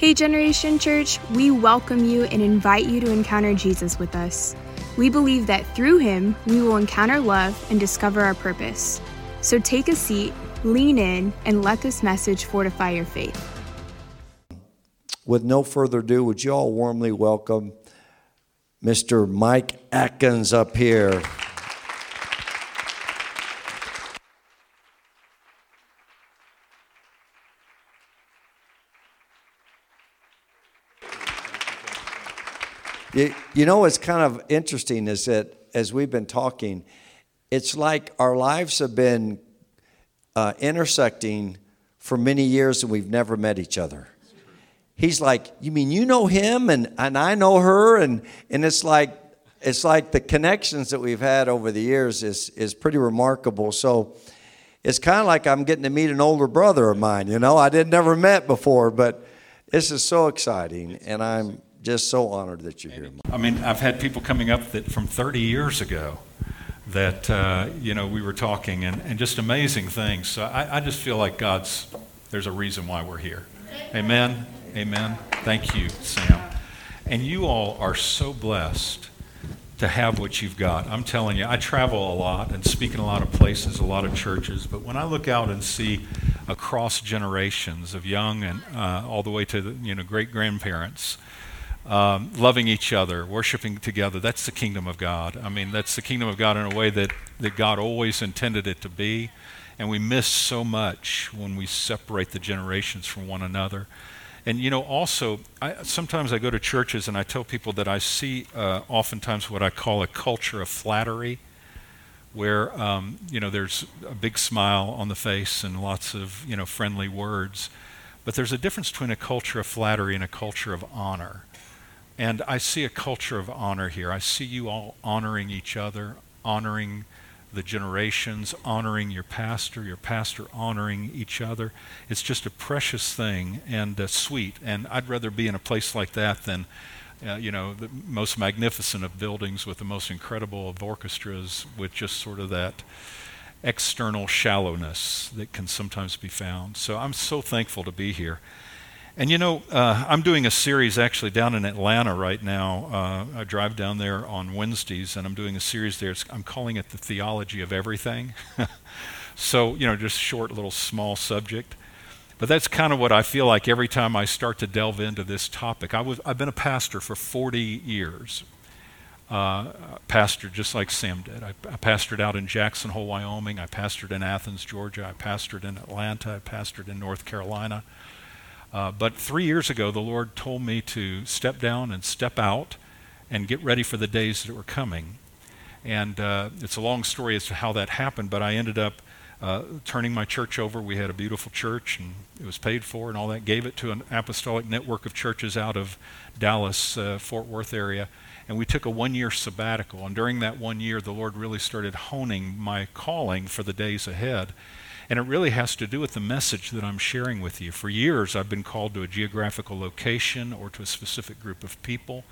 Hey, Generation Church, we welcome you and invite you to encounter Jesus with us. We believe that through him, we will encounter love and discover our purpose. So take a seat, lean in, and let this message fortify your faith. With no further ado, would you all warmly welcome Mr. Mike Atkins up here? You, you know what's kind of interesting is that as we've been talking, it's like our lives have been uh, intersecting for many years and we've never met each other. He's like, You mean you know him and, and I know her? And, and it's like, it's like the connections that we've had over the years is, is pretty remarkable. So it's kind of like I'm getting to meet an older brother of mine, you know, I did never met before, but this is so exciting and I'm just so honored that you're here. I mean, I've had people coming up that from 30 years ago that, uh, you know, we were talking and, and just amazing things. So I, I just feel like God's, there's a reason why we're here. Amen. Amen. Thank you, Sam. And you all are so blessed to have what you've got. I'm telling you, I travel a lot and speak in a lot of places, a lot of churches, but when I look out and see across generations of young and uh, all the way to the, you know great grandparents, um, loving each other, worshiping together. That's the kingdom of God. I mean, that's the kingdom of God in a way that, that God always intended it to be. And we miss so much when we separate the generations from one another. And you know, also, I, sometimes I go to churches and I tell people that I see uh, oftentimes what I call a culture of flattery, where um, you know there's a big smile on the face and lots of you know friendly words, but there's a difference between a culture of flattery and a culture of honor. And I see a culture of honor here. I see you all honoring each other, honoring the generations, honoring your pastor, your pastor honoring each other. It's just a precious thing and uh, sweet. And I'd rather be in a place like that than, uh, you know, the most magnificent of buildings with the most incredible of orchestras with just sort of that external shallowness that can sometimes be found. So I'm so thankful to be here. And you know, uh, I'm doing a series actually down in Atlanta right now. Uh, I drive down there on Wednesdays, and I'm doing a series there. It's, I'm calling it the theology of everything. so you know, just short, little, small subject. But that's kind of what I feel like every time I start to delve into this topic. I was, I've been a pastor for 40 years. Uh, pastored just like Sam did. I, I, pastored out in Jackson Hole, Wyoming. I pastored in Athens, Georgia. I pastored in Atlanta. I pastored in North Carolina. Uh, but three years ago, the Lord told me to step down and step out and get ready for the days that were coming. And uh, it's a long story as to how that happened, but I ended up uh, turning my church over. We had a beautiful church, and it was paid for and all that. Gave it to an apostolic network of churches out of Dallas, uh, Fort Worth area. And we took a one year sabbatical. And during that one year, the Lord really started honing my calling for the days ahead. And it really has to do with the message that I'm sharing with you. For years, I've been called to a geographical location or to a specific group of people.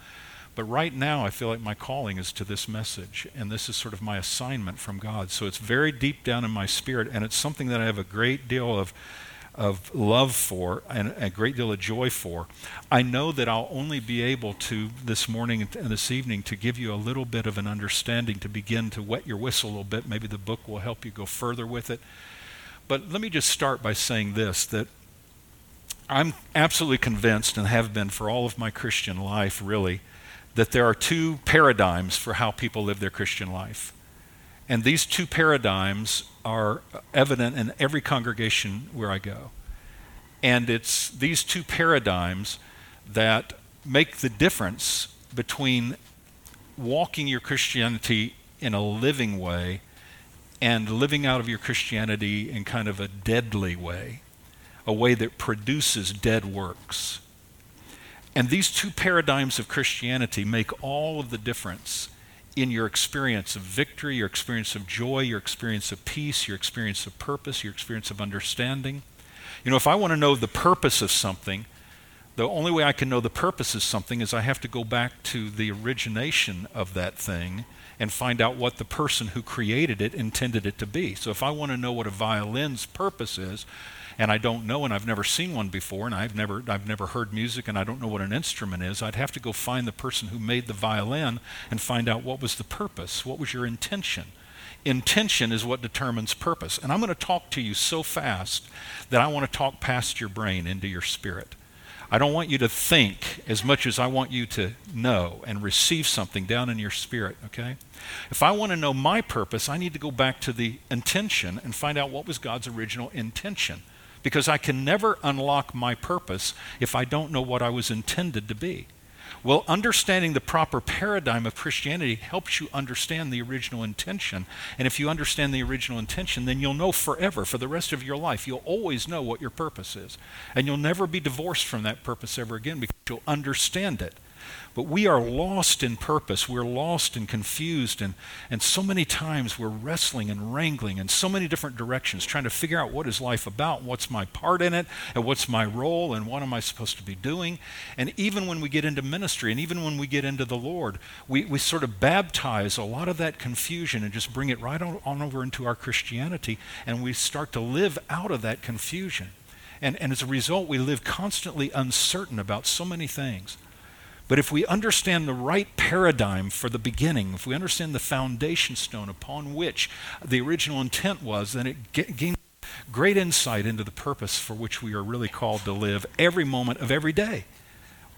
But right now, I feel like my calling is to this message, and this is sort of my assignment from God. So it's very deep down in my spirit, and it's something that I have a great deal of, of love for and a great deal of joy for. I know that I'll only be able to, this morning and this evening, to give you a little bit of an understanding to begin to wet your whistle a little bit. Maybe the book will help you go further with it. But let me just start by saying this that I'm absolutely convinced, and have been for all of my Christian life, really, that there are two paradigms for how people live their Christian life. And these two paradigms are evident in every congregation where I go. And it's these two paradigms that make the difference between walking your Christianity in a living way and living out of your Christianity in kind of a deadly way, a way that produces dead works. And these two paradigms of Christianity make all of the difference in your experience of victory, your experience of joy, your experience of peace, your experience of purpose, your experience of understanding. You know, if I want to know the purpose of something, the only way I can know the purpose of something is I have to go back to the origination of that thing and find out what the person who created it intended it to be. So if I want to know what a violin's purpose is, and I don't know and I've never seen one before and I've never I've never heard music and I don't know what an instrument is, I'd have to go find the person who made the violin and find out what was the purpose, what was your intention. Intention is what determines purpose. And I'm going to talk to you so fast that I want to talk past your brain into your spirit. I don't want you to think as much as I want you to know and receive something down in your spirit, okay? If I want to know my purpose, I need to go back to the intention and find out what was God's original intention. Because I can never unlock my purpose if I don't know what I was intended to be. Well, understanding the proper paradigm of Christianity helps you understand the original intention. And if you understand the original intention, then you'll know forever, for the rest of your life. You'll always know what your purpose is. And you'll never be divorced from that purpose ever again because you'll understand it. But we are lost in purpose. We're lost and confused. And, and so many times we're wrestling and wrangling in so many different directions, trying to figure out what is life about, what's my part in it, and what's my role, and what am I supposed to be doing. And even when we get into ministry, and even when we get into the Lord, we, we sort of baptize a lot of that confusion and just bring it right on, on over into our Christianity, and we start to live out of that confusion. And, and as a result, we live constantly uncertain about so many things. But if we understand the right paradigm for the beginning, if we understand the foundation stone upon which the original intent was, then it gains great insight into the purpose for which we are really called to live every moment of every day,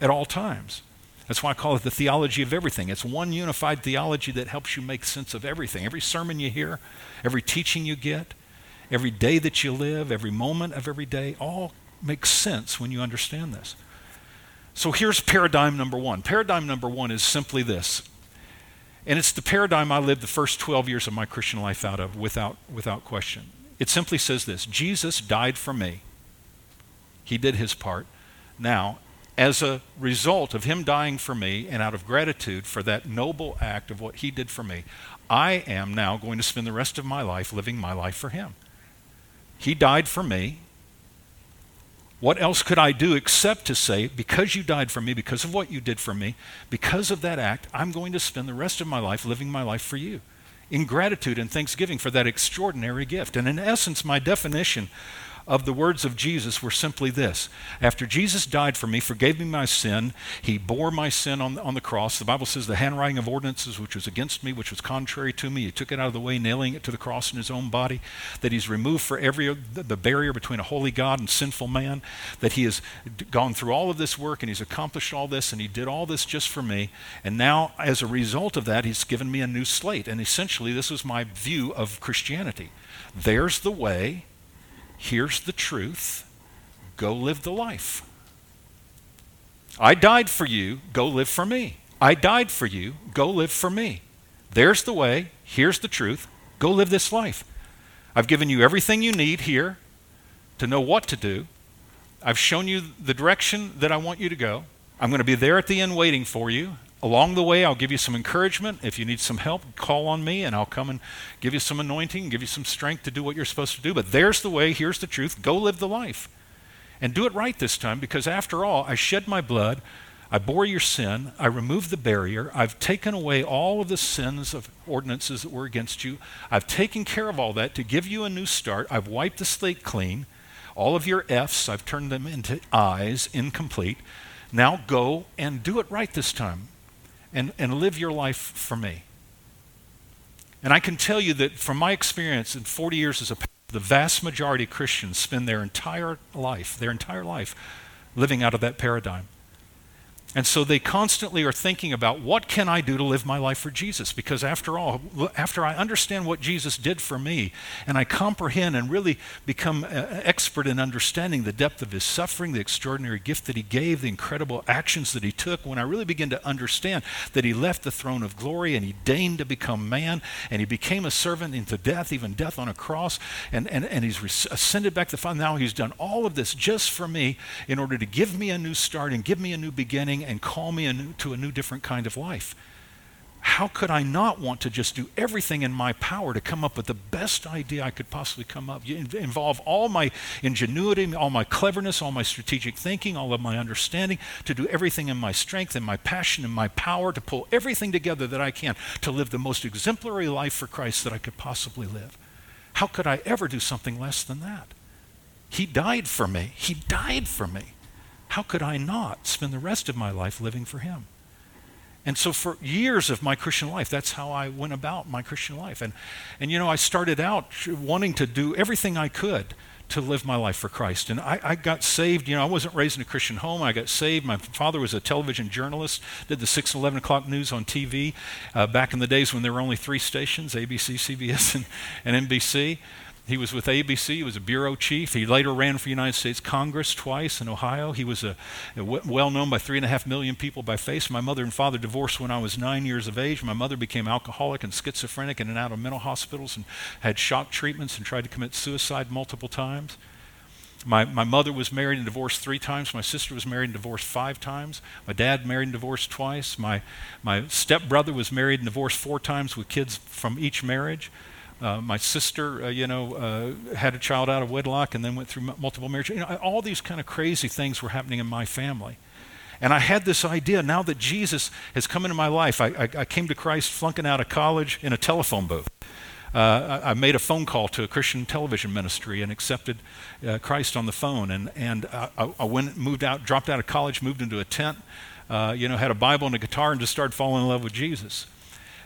at all times. That's why I call it the theology of everything. It's one unified theology that helps you make sense of everything. Every sermon you hear, every teaching you get, every day that you live, every moment of every day, all makes sense when you understand this. So here's paradigm number one. Paradigm number one is simply this. And it's the paradigm I lived the first 12 years of my Christian life out of without, without question. It simply says this Jesus died for me. He did his part. Now, as a result of him dying for me and out of gratitude for that noble act of what he did for me, I am now going to spend the rest of my life living my life for him. He died for me. What else could I do except to say, because you died for me, because of what you did for me, because of that act, I'm going to spend the rest of my life living my life for you in gratitude and thanksgiving for that extraordinary gift. And in essence, my definition of the words of Jesus were simply this After Jesus died for me, forgave me my sin, he bore my sin on on the cross. The Bible says the handwriting of ordinances, which was against me, which was contrary to me, he took it out of the way, nailing it to the cross in his own body. That he's removed for every the barrier between a holy God and sinful man. That he has gone through all of this work and he's accomplished all this and he did all this just for me. And now, as a result of that, he's given me a new slate. And essentially, this was my view of Christianity. There's the way Here's the truth go live the life. I died for you, go live for me. I died for you, go live for me. There's the way, here's the truth, go live this life. I've given you everything you need here to know what to do. I've shown you the direction that I want you to go. I'm going to be there at the end waiting for you. Along the way, I'll give you some encouragement. If you need some help, call on me and I'll come and give you some anointing, give you some strength to do what you're supposed to do. But there's the way, here's the truth. Go live the life. And do it right this time because, after all, I shed my blood. I bore your sin. I removed the barrier. I've taken away all of the sins of ordinances that were against you. I've taken care of all that to give you a new start. I've wiped the slate clean. All of your F's, I've turned them into I's, incomplete. Now go and do it right this time and, and live your life for me. And I can tell you that from my experience in 40 years as a the vast majority of Christians spend their entire life, their entire life, living out of that paradigm. And so they constantly are thinking about what can I do to live my life for Jesus? Because after all, after I understand what Jesus did for me and I comprehend and really become uh, expert in understanding the depth of his suffering, the extraordinary gift that he gave, the incredible actions that he took, when I really begin to understand that he left the throne of glory and he deigned to become man and he became a servant into death, even death on a cross, and, and, and he's ascended back to the Father. Now he's done all of this just for me in order to give me a new start and give me a new beginning and call me to a new, different kind of life. How could I not want to just do everything in my power to come up with the best idea I could possibly come up? Involve all my ingenuity, all my cleverness, all my strategic thinking, all of my understanding, to do everything in my strength and my passion and my power to pull everything together that I can to live the most exemplary life for Christ that I could possibly live. How could I ever do something less than that? He died for me. He died for me. How could I not spend the rest of my life living for Him? And so for years of my Christian life, that's how I went about my Christian life. And, and you know, I started out wanting to do everything I could to live my life for Christ. And I, I, got saved. You know, I wasn't raised in a Christian home. I got saved. My father was a television journalist, did the 6 and 11 o'clock news on TV uh, back in the days when there were only three stations ABC, CBS, and, and NBC. He was with ABC. He was a bureau chief. He later ran for United States Congress twice in Ohio. He was a, well known by three and a half million people by face. My mother and father divorced when I was nine years of age. My mother became alcoholic and schizophrenic in and out of mental hospitals and had shock treatments and tried to commit suicide multiple times. My, my mother was married and divorced three times. My sister was married and divorced five times. My dad married and divorced twice. My, my stepbrother was married and divorced four times with kids from each marriage. Uh, my sister, uh, you know, uh, had a child out of wedlock and then went through m- multiple marriages. You know, all these kind of crazy things were happening in my family. And I had this idea now that Jesus has come into my life. I, I, I came to Christ flunking out of college in a telephone booth. Uh, I, I, made a phone call to a Christian television ministry and accepted uh, Christ on the phone. And, and I, I, went, moved out, dropped out of college, moved into a tent, uh, you know, had a Bible and a guitar, and just started falling in love with Jesus.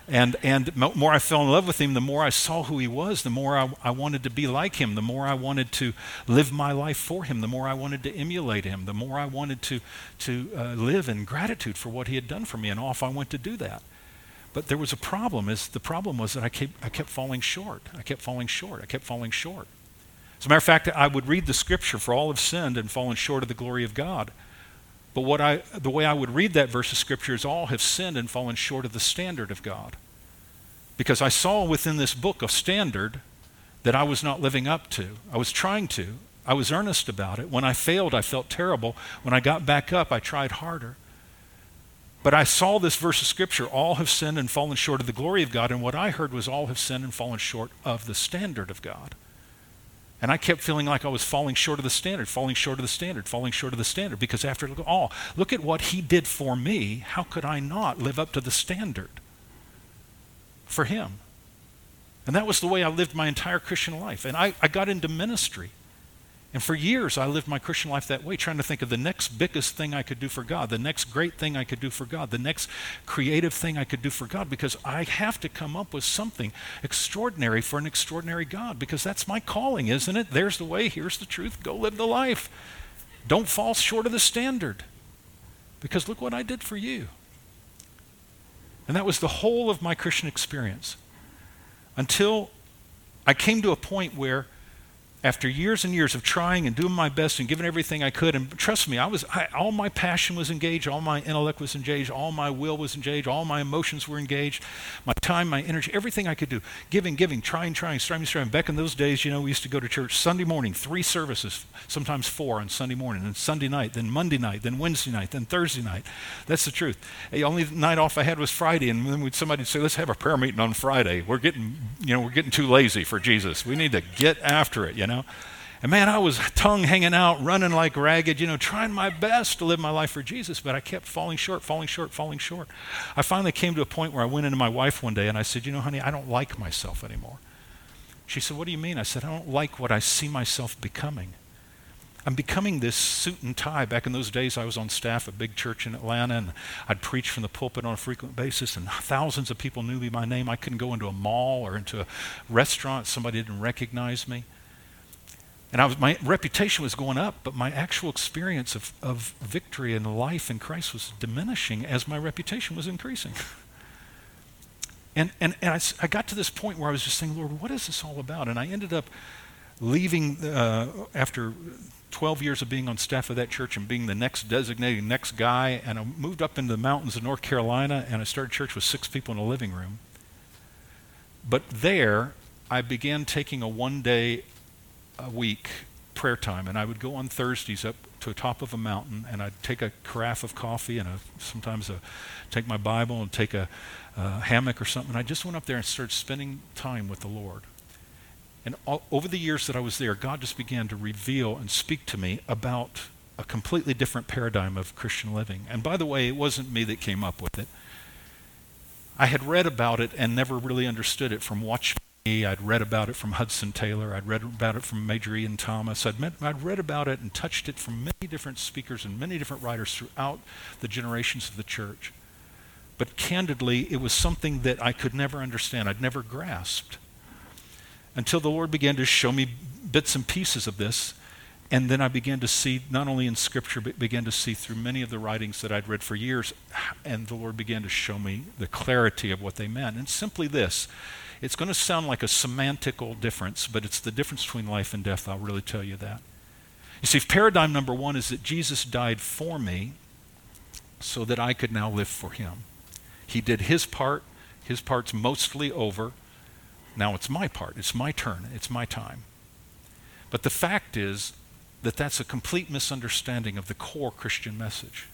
And, and the more I fell in love with him, the more I saw who he was, the more I, I wanted to be like him, the more I wanted to live my life for him, the more I wanted to emulate him, the more I wanted to, to uh, live in gratitude for what he had done for me. And off I went to do that. But there was a problem. Is the problem was that I kept, I kept falling short. I kept falling short. I kept falling short. As a matter of fact, I would read the scripture, for all have sinned and fallen short of the glory of God. But what I, the way I would read that verse of Scripture is all have sinned and fallen short of the standard of God. Because I saw within this book a standard that I was not living up to. I was trying to. I was earnest about it. When I failed, I felt terrible. When I got back up, I tried harder. But I saw this verse of Scripture all have sinned and fallen short of the glory of God. And what I heard was all have sinned and fallen short of the standard of God. And I kept feeling like I was falling short of the standard, falling short of the standard, falling short of the standard. Because after all, oh, look at what he did for me. How could I not live up to the standard for him? And that was the way I lived my entire Christian life. And I, I got into ministry. And for years, I lived my Christian life that way, trying to think of the next biggest thing I could do for God, the next great thing I could do for God, the next creative thing I could do for God, because I have to come up with something extraordinary for an extraordinary God, because that's my calling, isn't it? There's the way, here's the truth, go live the life. Don't fall short of the standard, because look what I did for you. And that was the whole of my Christian experience until I came to a point where after years and years of trying and doing my best and giving everything I could, and trust me, I was I, all my passion was engaged, all my intellect was engaged, all my will was engaged, all my emotions were engaged, my time, my energy, everything I could do, giving, giving, trying, trying, striving, striving. Back in those days, you know, we used to go to church Sunday morning, three services, sometimes four on Sunday morning, and Sunday night, then Monday night, then Wednesday night, then Thursday night. That's the truth. The only night off I had was Friday, and then somebody would say, "Let's have a prayer meeting on Friday." We're getting, you know, we're getting too lazy for Jesus. We need to get after it, you know. And man, I was tongue hanging out, running like ragged, you know, trying my best to live my life for Jesus, but I kept falling short, falling short, falling short. I finally came to a point where I went into my wife one day and I said, You know, honey, I don't like myself anymore. She said, What do you mean? I said, I don't like what I see myself becoming. I'm becoming this suit and tie. Back in those days, I was on staff at a big church in Atlanta, and I'd preach from the pulpit on a frequent basis, and thousands of people knew me by name. I couldn't go into a mall or into a restaurant, somebody didn't recognize me. And I was, my reputation was going up, but my actual experience of, of victory and life in Christ was diminishing as my reputation was increasing. and and, and I, I got to this point where I was just saying, Lord, what is this all about? And I ended up leaving uh, after 12 years of being on staff of that church and being the next designated next guy. And I moved up into the mountains of North Carolina and I started church with six people in a living room. But there, I began taking a one day a week prayer time, and I would go on Thursdays up to the top of a mountain, and I'd take a carafe of coffee and a, sometimes a, take my Bible and take a, a hammock or something. And I just went up there and started spending time with the Lord. And all, over the years that I was there, God just began to reveal and speak to me about a completely different paradigm of Christian living. And by the way, it wasn't me that came up with it. I had read about it and never really understood it from watching I'd read about it from Hudson Taylor. I'd read about it from Major Ian Thomas. I'd, met, I'd read about it and touched it from many different speakers and many different writers throughout the generations of the church. But candidly, it was something that I could never understand. I'd never grasped until the Lord began to show me bits and pieces of this. And then I began to see, not only in Scripture, but began to see through many of the writings that I'd read for years. And the Lord began to show me the clarity of what they meant. And simply this it's going to sound like a semantical difference, but it's the difference between life and death. I'll really tell you that. You see, paradigm number one is that Jesus died for me so that I could now live for him. He did his part, his part's mostly over. Now it's my part, it's my turn, it's my time. But the fact is that that's a complete misunderstanding of the core Christian message.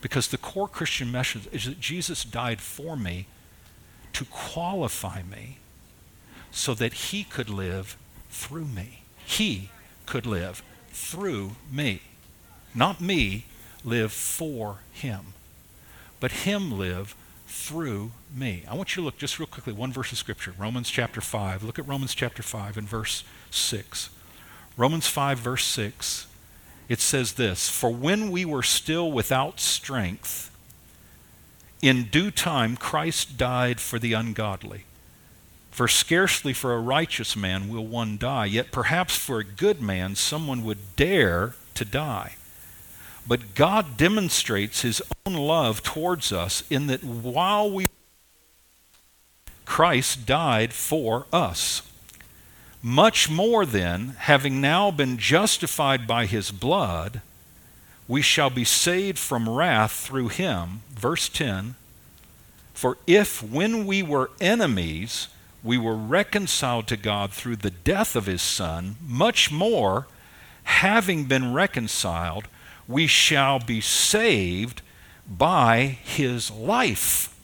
Because the core Christian message is that Jesus died for me to qualify me so that he could live through me. He could live through me. Not me live for him, but him live through me. I want you to look just real quickly, one verse of Scripture, Romans chapter 5. Look at Romans chapter 5 and verse 6. Romans 5, verse 6, it says this For when we were still without strength, in due time Christ died for the ungodly. For scarcely for a righteous man will one die, yet perhaps for a good man someone would dare to die. But God demonstrates his own love towards us in that while we Christ died for us. Much more then, having now been justified by his blood, we shall be saved from wrath through him. Verse 10 For if when we were enemies, we were reconciled to God through the death of his Son, much more, having been reconciled, we shall be saved by his life.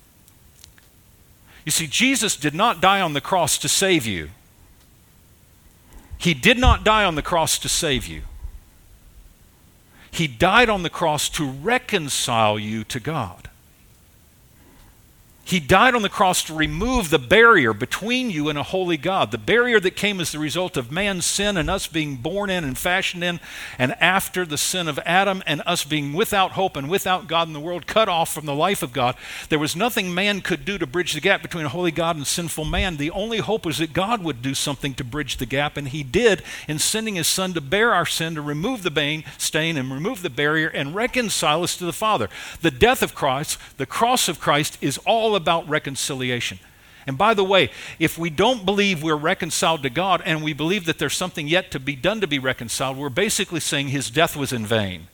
You see, Jesus did not die on the cross to save you. He did not die on the cross to save you. He died on the cross to reconcile you to God. He died on the cross to remove the barrier between you and a holy God, the barrier that came as the result of man's sin and us being born in and fashioned in, and after the sin of Adam and us being without hope and without God in the world, cut off from the life of God. There was nothing man could do to bridge the gap between a holy God and sinful man. The only hope was that God would do something to bridge the gap, and He did in sending His Son to bear our sin, to remove the bane, stain, and remove the barrier, and reconcile us to the Father. The death of Christ, the cross of Christ, is all all about reconciliation. And by the way, if we don't believe we're reconciled to God and we believe that there's something yet to be done to be reconciled, we're basically saying his death was in vain.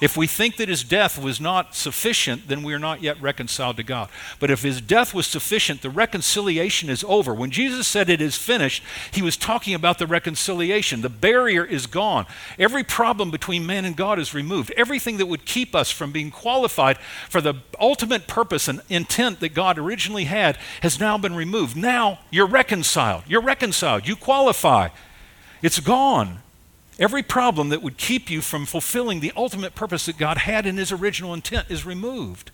If we think that his death was not sufficient, then we are not yet reconciled to God. But if his death was sufficient, the reconciliation is over. When Jesus said it is finished, he was talking about the reconciliation. The barrier is gone. Every problem between man and God is removed. Everything that would keep us from being qualified for the ultimate purpose and intent that God originally had has now been removed. Now you're reconciled. You're reconciled. You qualify. It's gone. Every problem that would keep you from fulfilling the ultimate purpose that God had in His original intent is removed.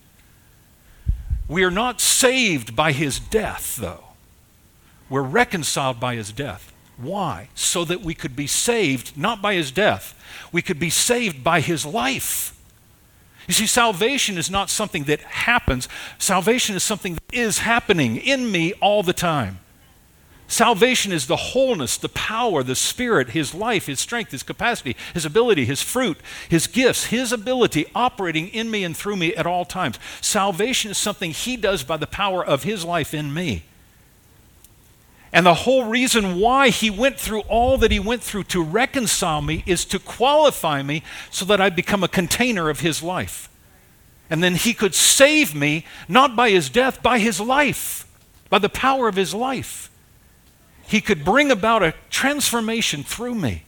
We are not saved by His death, though. We're reconciled by His death. Why? So that we could be saved not by His death, we could be saved by His life. You see, salvation is not something that happens, salvation is something that is happening in me all the time. Salvation is the wholeness, the power, the spirit, his life, his strength, his capacity, his ability, his fruit, his gifts, his ability operating in me and through me at all times. Salvation is something he does by the power of his life in me. And the whole reason why he went through all that he went through to reconcile me is to qualify me so that I become a container of his life. And then he could save me, not by his death, by his life, by the power of his life he could bring about a transformation through me.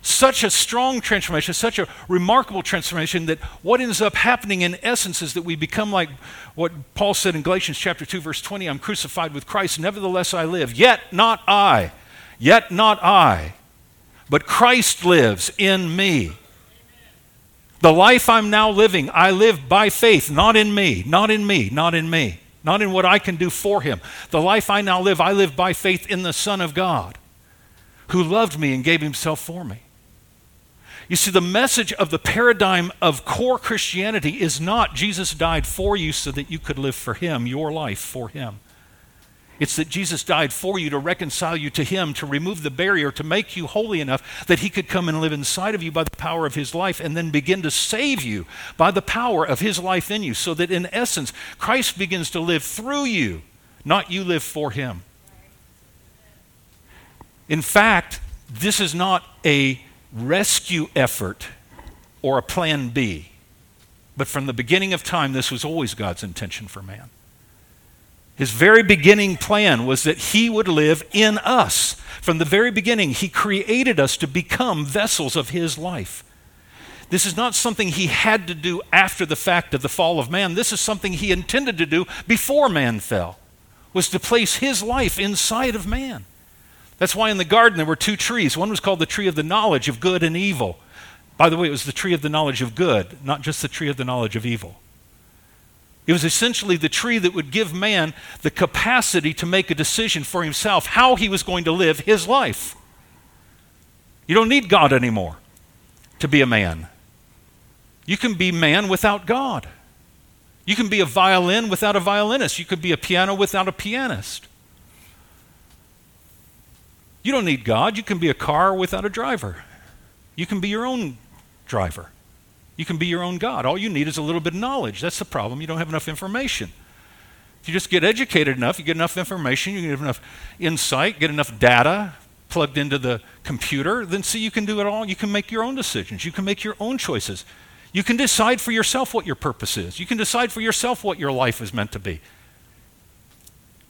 Such a strong transformation, such a remarkable transformation that what ends up happening in essence is that we become like what Paul said in Galatians chapter 2 verse 20, I'm crucified with Christ, nevertheless I live, yet not I, yet not I, but Christ lives in me. The life I'm now living, I live by faith, not in me, not in me, not in me. Not in what I can do for him. The life I now live, I live by faith in the Son of God, who loved me and gave himself for me. You see, the message of the paradigm of core Christianity is not Jesus died for you so that you could live for him, your life for him. It's that Jesus died for you to reconcile you to Him, to remove the barrier, to make you holy enough that He could come and live inside of you by the power of His life and then begin to save you by the power of His life in you. So that in essence, Christ begins to live through you, not you live for Him. In fact, this is not a rescue effort or a plan B. But from the beginning of time, this was always God's intention for man. His very beginning plan was that He would live in us. From the very beginning, He created us to become vessels of His life. This is not something He had to do after the fact of the fall of man. This is something He intended to do before man fell, was to place His life inside of man. That's why in the garden there were two trees. One was called the tree of the knowledge of good and evil. By the way, it was the tree of the knowledge of good, not just the tree of the knowledge of evil. It was essentially the tree that would give man the capacity to make a decision for himself how he was going to live his life. You don't need God anymore to be a man. You can be man without God. You can be a violin without a violinist. You could be a piano without a pianist. You don't need God. You can be a car without a driver. You can be your own driver. You can be your own God. All you need is a little bit of knowledge. That's the problem. You don't have enough information. If you just get educated enough, you get enough information, you get enough insight, get enough data plugged into the computer, then see you can do it all. You can make your own decisions. You can make your own choices. You can decide for yourself what your purpose is. You can decide for yourself what your life is meant to be.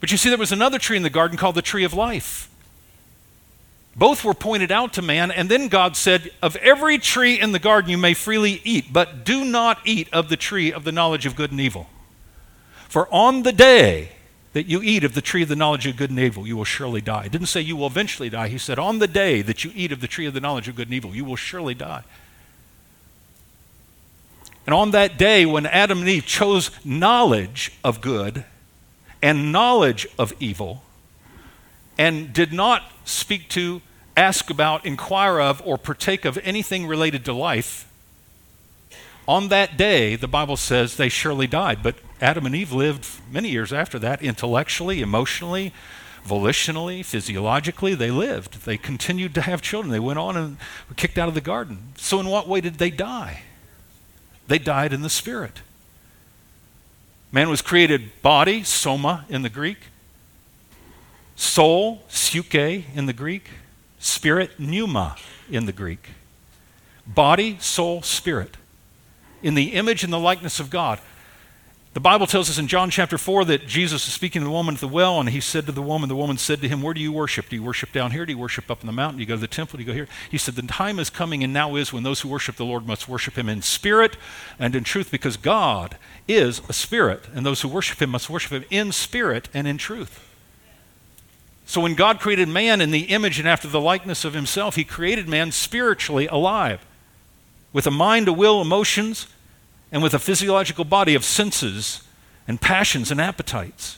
But you see, there was another tree in the garden called the tree of life. Both were pointed out to man, and then God said, Of every tree in the garden you may freely eat, but do not eat of the tree of the knowledge of good and evil. For on the day that you eat of the tree of the knowledge of good and evil, you will surely die. Didn't say you will eventually die. He said, On the day that you eat of the tree of the knowledge of good and evil, you will surely die. And on that day, when Adam and Eve chose knowledge of good and knowledge of evil, and did not speak to, ask about, inquire of, or partake of anything related to life, on that day, the Bible says they surely died. But Adam and Eve lived many years after that, intellectually, emotionally, volitionally, physiologically, they lived. They continued to have children. They went on and were kicked out of the garden. So, in what way did they die? They died in the spirit. Man was created body, soma in the Greek, Soul, psyche in the Greek. Spirit, pneuma in the Greek. Body, soul, spirit. In the image and the likeness of God. The Bible tells us in John chapter 4 that Jesus is speaking to the woman at the well, and he said to the woman, the woman said to him, Where do you worship? Do you worship down here? Do you worship up in the mountain? Do you go to the temple? Do you go here? He said, The time is coming and now is when those who worship the Lord must worship him in spirit and in truth, because God is a spirit, and those who worship him must worship him in spirit and in truth. So when God created man in the image and after the likeness of himself, he created man spiritually alive, with a mind, a will, emotions, and with a physiological body of senses and passions and appetites.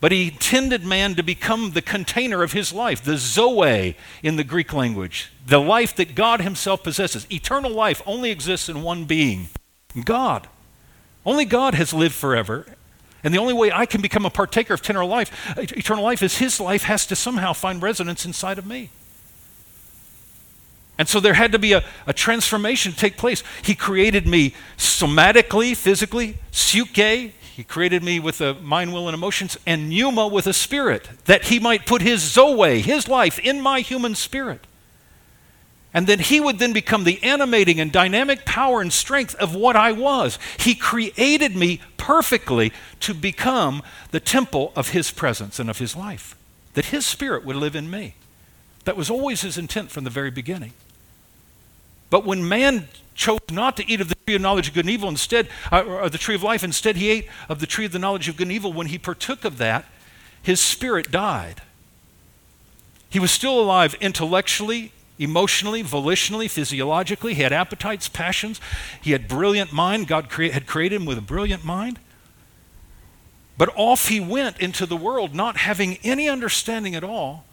But he intended man to become the container of his life, the Zoe in the Greek language, the life that God himself possesses. Eternal life only exists in one being God. Only God has lived forever, and the only way I can become a partaker of eternal life, eternal life is his life has to somehow find resonance inside of me. And so there had to be a, a transformation take place. He created me somatically, physically, psyche. He created me with a mind, will, and emotions, and pneuma with a spirit, that he might put his zoe, his life, in my human spirit. And then he would then become the animating and dynamic power and strength of what I was. He created me perfectly to become the temple of his presence and of his life, that his spirit would live in me. That was always his intent from the very beginning. But when man chose not to eat of the tree of knowledge of good and evil, instead, uh, or the tree of life, instead he ate of the tree of the knowledge of good and evil, when he partook of that, his spirit died. He was still alive intellectually, emotionally, volitionally, physiologically. He had appetites, passions. He had brilliant mind. God had created him with a brilliant mind. But off he went into the world, not having any understanding at all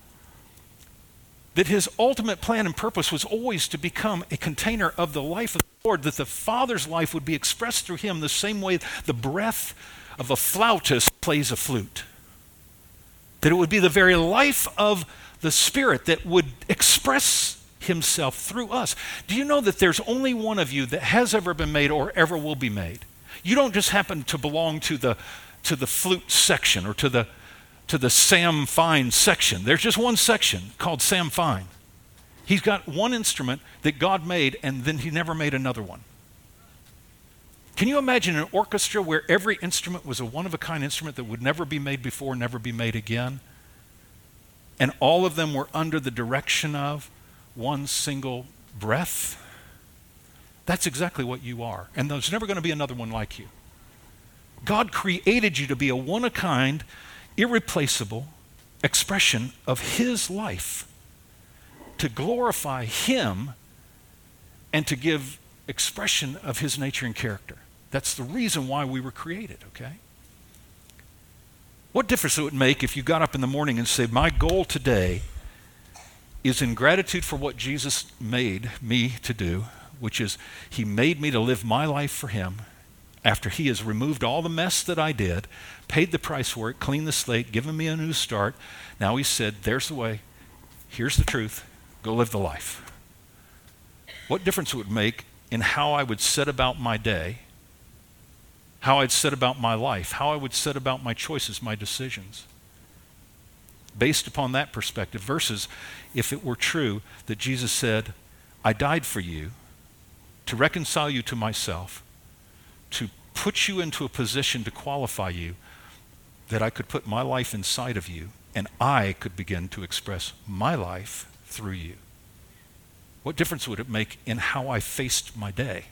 that his ultimate plan and purpose was always to become a container of the life of the Lord, that the Father's life would be expressed through him the same way the breath of a flautist plays a flute. That it would be the very life of the Spirit that would express himself through us. Do you know that there's only one of you that has ever been made or ever will be made? You don't just happen to belong to the, to the flute section or to the, to the Sam Fine section. There's just one section called Sam Fine. He's got one instrument that God made, and then he never made another one. Can you imagine an orchestra where every instrument was a one of a kind instrument that would never be made before, never be made again? And all of them were under the direction of one single breath? That's exactly what you are. And there's never going to be another one like you. God created you to be a one of kind, irreplaceable expression of His life, to glorify Him and to give expression of His nature and character. That's the reason why we were created, okay? What difference it would make if you got up in the morning and said, My goal today is in gratitude for what Jesus made me to do, which is He made me to live my life for Him after He has removed all the mess that I did, paid the price for it, cleaned the slate, given me a new start. Now He said, There's the way, here's the truth, go live the life. What difference it would make in how I would set about my day how I'd set about my life, how I would set about my choices, my decisions. Based upon that perspective, versus if it were true that Jesus said, I died for you to reconcile you to myself, to put you into a position to qualify you, that I could put my life inside of you and I could begin to express my life through you. What difference would it make in how I faced my day?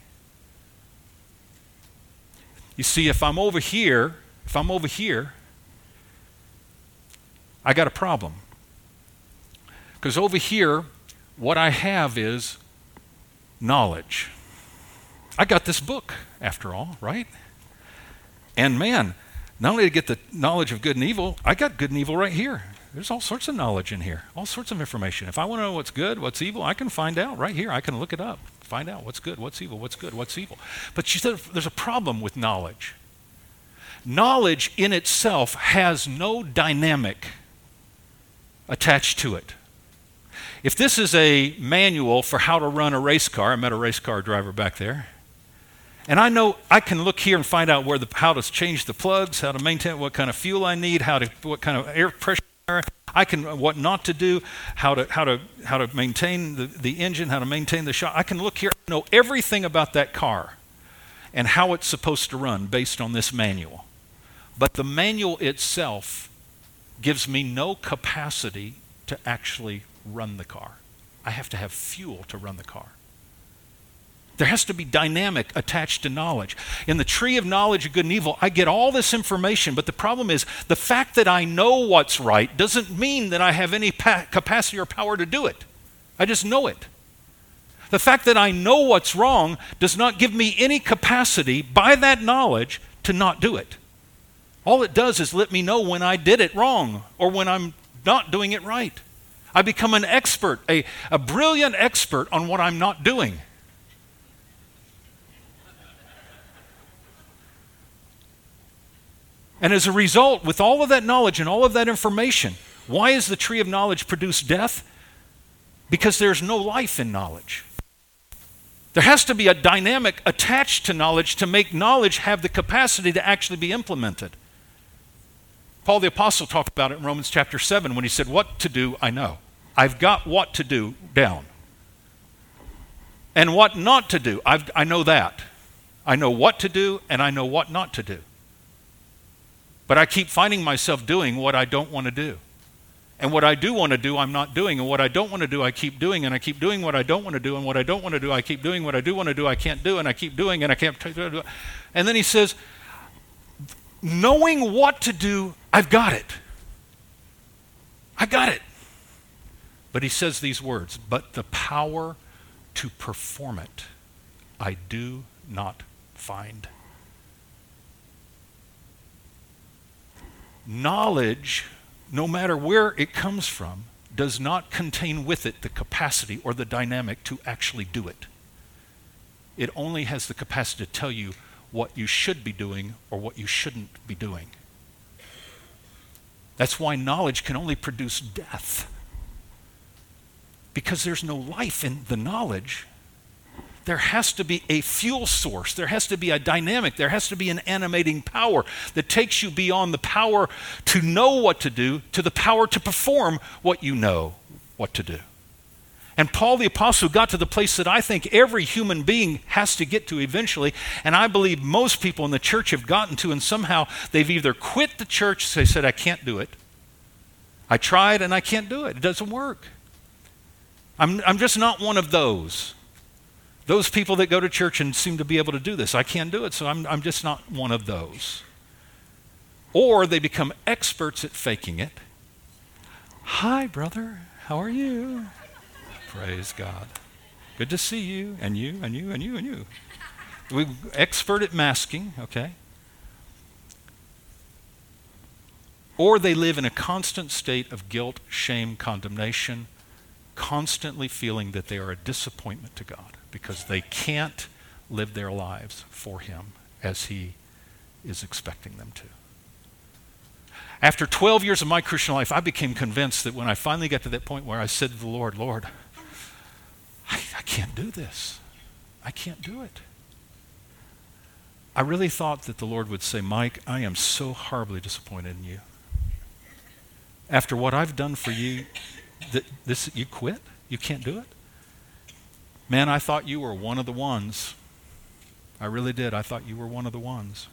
You see, if I'm over here, if I'm over here, I got a problem. Because over here, what I have is knowledge. I got this book, after all, right? And man, not only to get the knowledge of good and evil, I got good and evil right here. There's all sorts of knowledge in here, all sorts of information. If I want to know what's good, what's evil, I can find out right here. I can look it up. Find out what's good, what's evil, what's good, what's evil. But she said there's a problem with knowledge. Knowledge in itself has no dynamic attached to it. If this is a manual for how to run a race car, I met a race car driver back there, and I know I can look here and find out where the, how to change the plugs, how to maintain what kind of fuel I need, how to what kind of air pressure I can uh, what not to do, how to how to how to maintain the, the engine, how to maintain the shock. I can look here, know everything about that car and how it's supposed to run based on this manual. But the manual itself gives me no capacity to actually run the car. I have to have fuel to run the car. There has to be dynamic attached to knowledge. In the tree of knowledge of good and evil, I get all this information, but the problem is the fact that I know what's right doesn't mean that I have any pa- capacity or power to do it. I just know it. The fact that I know what's wrong does not give me any capacity by that knowledge to not do it. All it does is let me know when I did it wrong or when I'm not doing it right. I become an expert, a, a brilliant expert on what I'm not doing. And as a result, with all of that knowledge and all of that information, why is the tree of knowledge produce death? Because there's no life in knowledge. There has to be a dynamic attached to knowledge to make knowledge have the capacity to actually be implemented. Paul the Apostle talked about it in Romans chapter 7 when he said, What to do, I know. I've got what to do down. And what not to do, I've, I know that. I know what to do and I know what not to do. But I keep finding myself doing what I don't want to do. And what I do want to do, I'm not doing. And what I don't want to do, I keep doing. And I keep doing what I don't want to do. And what I don't want to do, I keep doing. What I do want to do, I can't do. And I keep doing and I can't. do. And then he says, knowing what to do, I've got it. I got it. But he says these words, but the power to perform it, I do not find. Knowledge, no matter where it comes from, does not contain with it the capacity or the dynamic to actually do it. It only has the capacity to tell you what you should be doing or what you shouldn't be doing. That's why knowledge can only produce death. Because there's no life in the knowledge. There has to be a fuel source. There has to be a dynamic. There has to be an animating power that takes you beyond the power to know what to do to the power to perform what you know what to do. And Paul the Apostle got to the place that I think every human being has to get to eventually. And I believe most people in the church have gotten to, and somehow they've either quit the church, they said, I can't do it. I tried and I can't do it. It doesn't work. I'm, I'm just not one of those. Those people that go to church and seem to be able to do this. I can't do it, so I'm, I'm just not one of those. Or they become experts at faking it. Hi, brother. How are you? Praise God. Good to see you, and you, and you, and you, and you. We expert at masking, okay? Or they live in a constant state of guilt, shame, condemnation, constantly feeling that they are a disappointment to God because they can't live their lives for Him as He is expecting them to. After 12 years of my Christian life, I became convinced that when I finally got to that point where I said to the Lord, Lord, I, I can't do this. I can't do it. I really thought that the Lord would say, Mike, I am so horribly disappointed in you. After what I've done for you, th- this you quit? You can't do it? Man, I thought you were one of the ones. I really did. I thought you were one of the ones.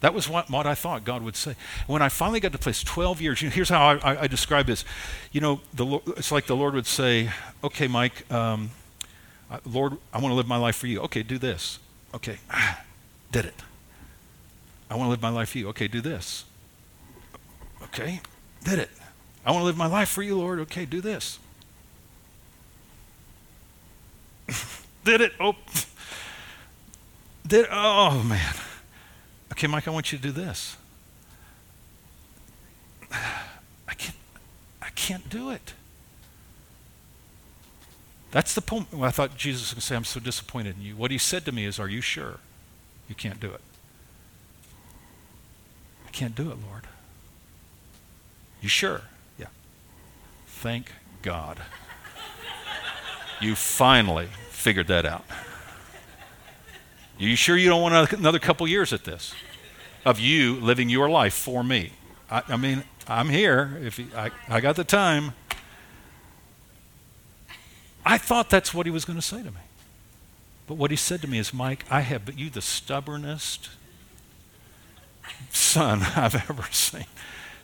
That was what, what I thought God would say. When I finally got to place 12 years, you know, here's how I, I, I, describe this. You know, the, it's like the Lord would say, okay, Mike, um, Lord, I want to live my life for you. Okay, do this. Okay, did it. I want to live my life for you. Okay, do this. Okay, did it. I want to live my life for you, Lord. Okay, do this. did it. Oh, did. Oh man. Okay, Mike, I want you to do this. I can't, I can't do it. That's the point. Well, I thought Jesus was going to say, I'm so disappointed in you. What he said to me is, Are you sure you can't do it? I can't do it, Lord. You sure? Yeah. Thank God. You finally figured that out. You sure you don't want another couple years at this? Of you living your life for me. I, I mean, I'm here. If I, I got the time. I thought that's what he was going to say to me. But what he said to me is, Mike, I have but you the stubbornest son I've ever seen.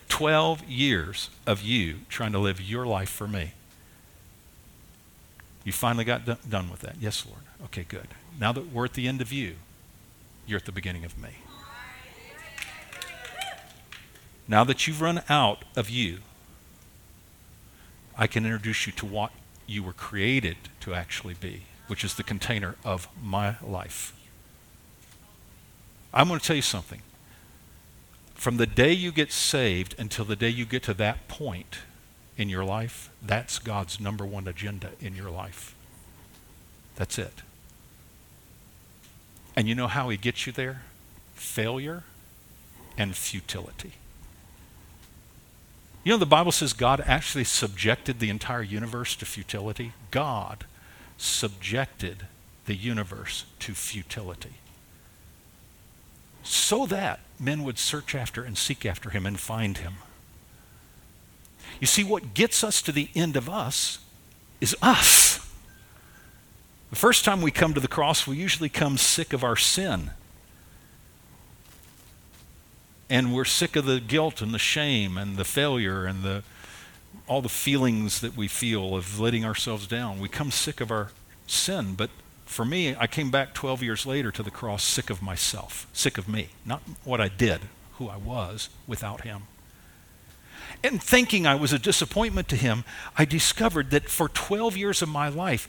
12 years of you trying to live your life for me. You finally got done with that. Yes, Lord. Okay, good. Now that we're at the end of you, you're at the beginning of me. Now that you've run out of you, I can introduce you to what you were created to actually be, which is the container of my life. I'm going to tell you something. From the day you get saved until the day you get to that point in your life, that's God's number one agenda in your life. That's it. And you know how he gets you there? Failure and futility. You know, the Bible says God actually subjected the entire universe to futility. God subjected the universe to futility so that men would search after and seek after him and find him. You see, what gets us to the end of us is us. The first time we come to the cross, we usually come sick of our sin. And we're sick of the guilt and the shame and the failure and the, all the feelings that we feel of letting ourselves down. We come sick of our sin. But for me, I came back 12 years later to the cross sick of myself, sick of me, not what I did, who I was without Him. And thinking I was a disappointment to Him, I discovered that for 12 years of my life,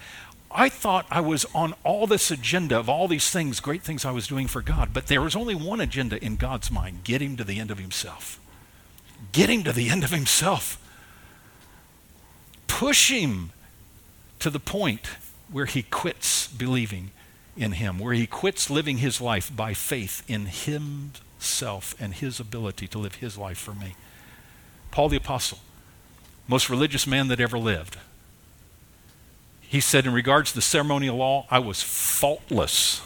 I thought I was on all this agenda of all these things, great things I was doing for God, but there was only one agenda in God's mind get him to the end of himself. Get him to the end of himself. Push him to the point where he quits believing in him, where he quits living his life by faith in himself and his ability to live his life for me. Paul the Apostle, most religious man that ever lived, he said, in regards to the ceremonial law, I was faultless.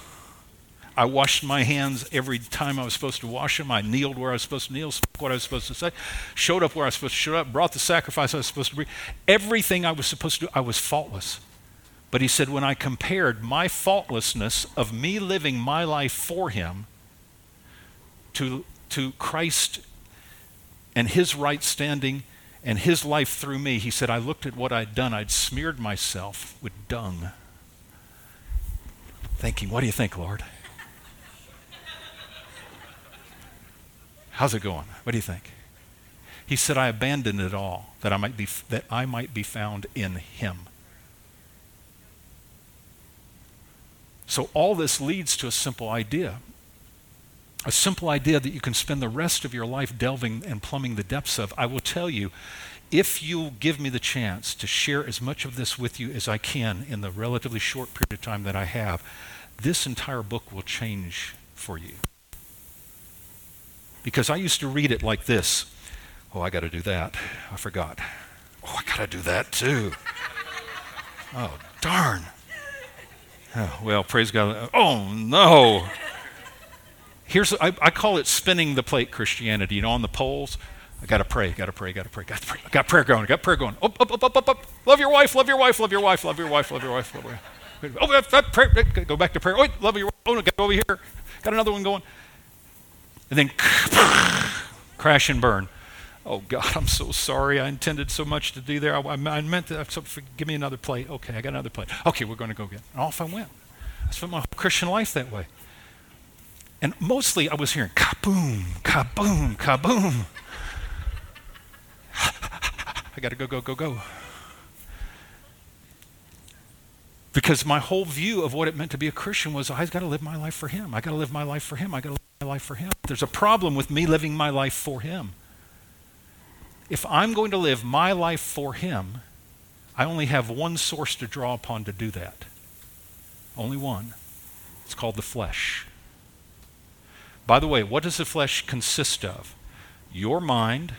I washed my hands every time I was supposed to wash them. I kneeled where I was supposed to kneel, spoke what I was supposed to say, showed up where I was supposed to show up, brought the sacrifice I was supposed to bring. Everything I was supposed to do, I was faultless. But he said, when I compared my faultlessness of me living my life for him to, to Christ and his right standing and his life through me, he said, I looked at what I'd done. I'd smeared myself with dung. Thinking, what do you think, Lord? How's it going? What do you think? He said, I abandoned it all that I might be, that I might be found in him. So all this leads to a simple idea. A simple idea that you can spend the rest of your life delving and plumbing the depths of. I will tell you, if you give me the chance to share as much of this with you as I can in the relatively short period of time that I have, this entire book will change for you. Because I used to read it like this Oh, I got to do that. I forgot. Oh, I got to do that too. Oh, darn. Oh, well, praise God. Oh, no. Here's, I, I, call it spinning the plate Christianity. You know, on the poles, I got to pray, got to pray, got to pray, got to pray. I got prayer going, I got prayer going. Up, up, up, up, up, up. Love your wife, love your wife, love your wife, love your wife, love your wife, love your wife. Oh, that, prayer, go back to prayer. Oh, love your wife. Oh, no, get over here. Got another one going. And then crash and burn. Oh, God, I'm so sorry. I intended so much to do there. I, I meant to. So give me another plate. Okay, I got another plate. Okay, we're going to go get. And off I went. I spent my whole Christian life that way. And mostly I was hearing kaboom, kaboom, kaboom. I got to go, go, go, go. Because my whole view of what it meant to be a Christian was I've got to live my life for Him. I got to live my life for Him. I got to live my life for Him. There's a problem with me living my life for Him if I'm going to live my life for Him, I only have one source to draw upon to do that. Only one. It's called the flesh. By the way, what does the flesh consist of? Your mind,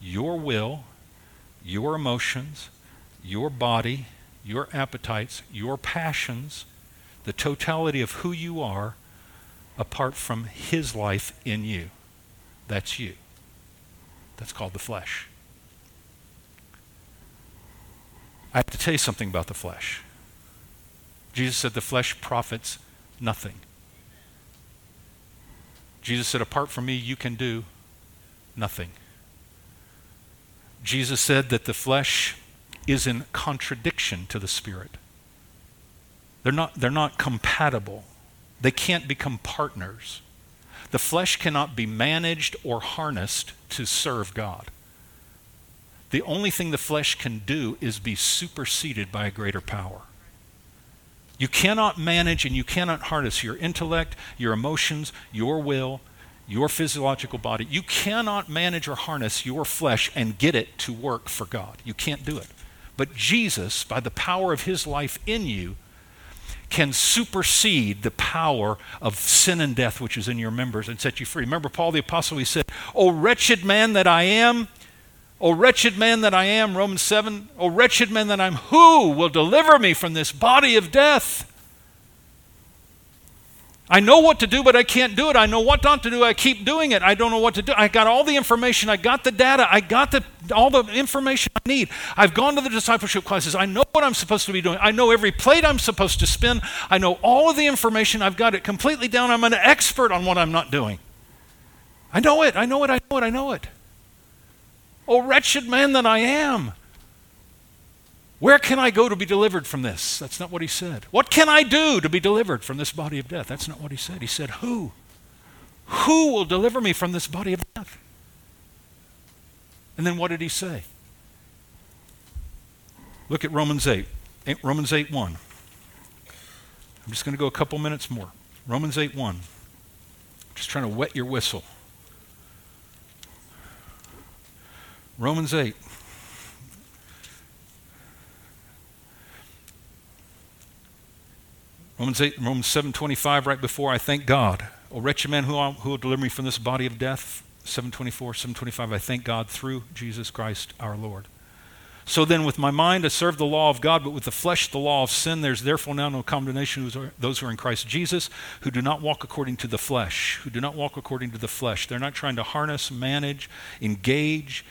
your will, your emotions, your body, your appetites, your passions, the totality of who you are apart from His life in you. That's you. That's called the flesh. I have to tell you something about the flesh. Jesus said the flesh profits nothing. Jesus said, apart from me, you can do nothing. Jesus said that the flesh is in contradiction to the spirit. They're not, they're not compatible. They can't become partners. The flesh cannot be managed or harnessed to serve God. The only thing the flesh can do is be superseded by a greater power. You cannot manage and you cannot harness your intellect, your emotions, your will, your physiological body. You cannot manage or harness your flesh and get it to work for God. You can't do it. But Jesus, by the power of his life in you, can supersede the power of sin and death which is in your members and set you free. Remember Paul the Apostle, he said, O wretched man that I am, O wretched man that I am, Romans 7, O wretched man that I'm, who will deliver me from this body of death? I know what to do, but I can't do it. I know what not to do. I keep doing it. I don't know what to do. I got all the information. I got the data. I got the, all the information I need. I've gone to the discipleship classes. I know what I'm supposed to be doing. I know every plate I'm supposed to spin. I know all of the information. I've got it completely down. I'm an expert on what I'm not doing. I know it. I know it. I know it. I know it. Oh, wretched man that I am. Where can I go to be delivered from this? That's not what he said. What can I do to be delivered from this body of death? That's not what he said. He said, Who? Who will deliver me from this body of death? And then what did he say? Look at Romans 8. Romans 8 1. I'm just going to go a couple minutes more. Romans 8 1. Just trying to wet your whistle. Romans 8. Romans 8, Romans 7:25, right before I thank God. O wretched man who, who will deliver me from this body of death. 724, 725, I thank God through Jesus Christ our Lord. So then, with my mind, I serve the law of God, but with the flesh, the law of sin. There's therefore now no condemnation to those who are in Christ Jesus, who do not walk according to the flesh, who do not walk according to the flesh. They're not trying to harness, manage, engage,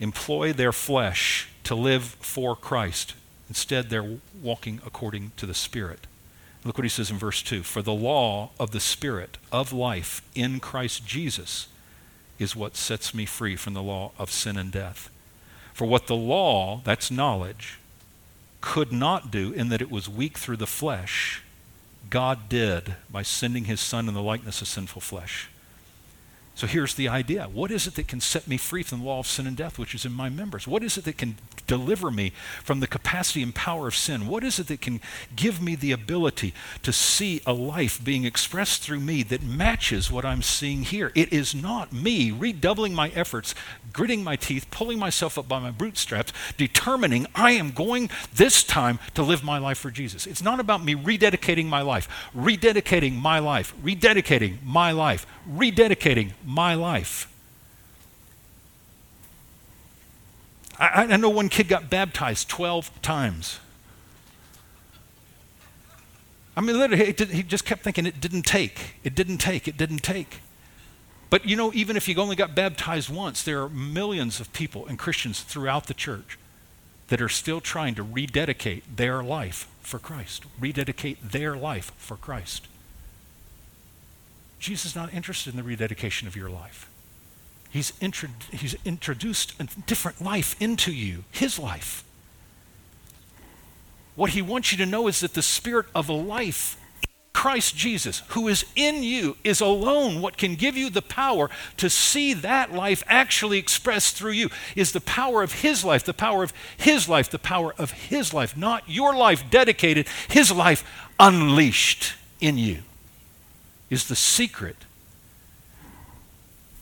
employ their flesh to live for Christ. Instead, they're walking according to the Spirit. Look what he says in verse 2 For the law of the Spirit of life in Christ Jesus is what sets me free from the law of sin and death. For what the law, that's knowledge, could not do in that it was weak through the flesh, God did by sending his Son in the likeness of sinful flesh. So here's the idea. What is it that can set me free from the law of sin and death, which is in my members? What is it that can deliver me from the capacity and power of sin? What is it that can give me the ability to see a life being expressed through me that matches what I'm seeing here? It is not me redoubling my efforts, gritting my teeth, pulling myself up by my bootstraps, determining I am going this time to live my life for Jesus. It's not about me rededicating my life, rededicating my life, rededicating my life, rededicating life. I, I know one kid got baptized 12 times. I mean, literally, he just kept thinking it didn't take, it didn't take, it didn't take. But you know, even if you only got baptized once, there are millions of people and Christians throughout the church that are still trying to rededicate their life for Christ, rededicate their life for Christ. Jesus is not interested in the rededication of your life. He's, he's introduced a different life into you, his life. What he wants you to know is that the spirit of a life, Christ Jesus, who is in you, is alone what can give you the power to see that life actually expressed through you. Is the power of his life, the power of his life, the power of his life, not your life dedicated, his life unleashed in you, is the secret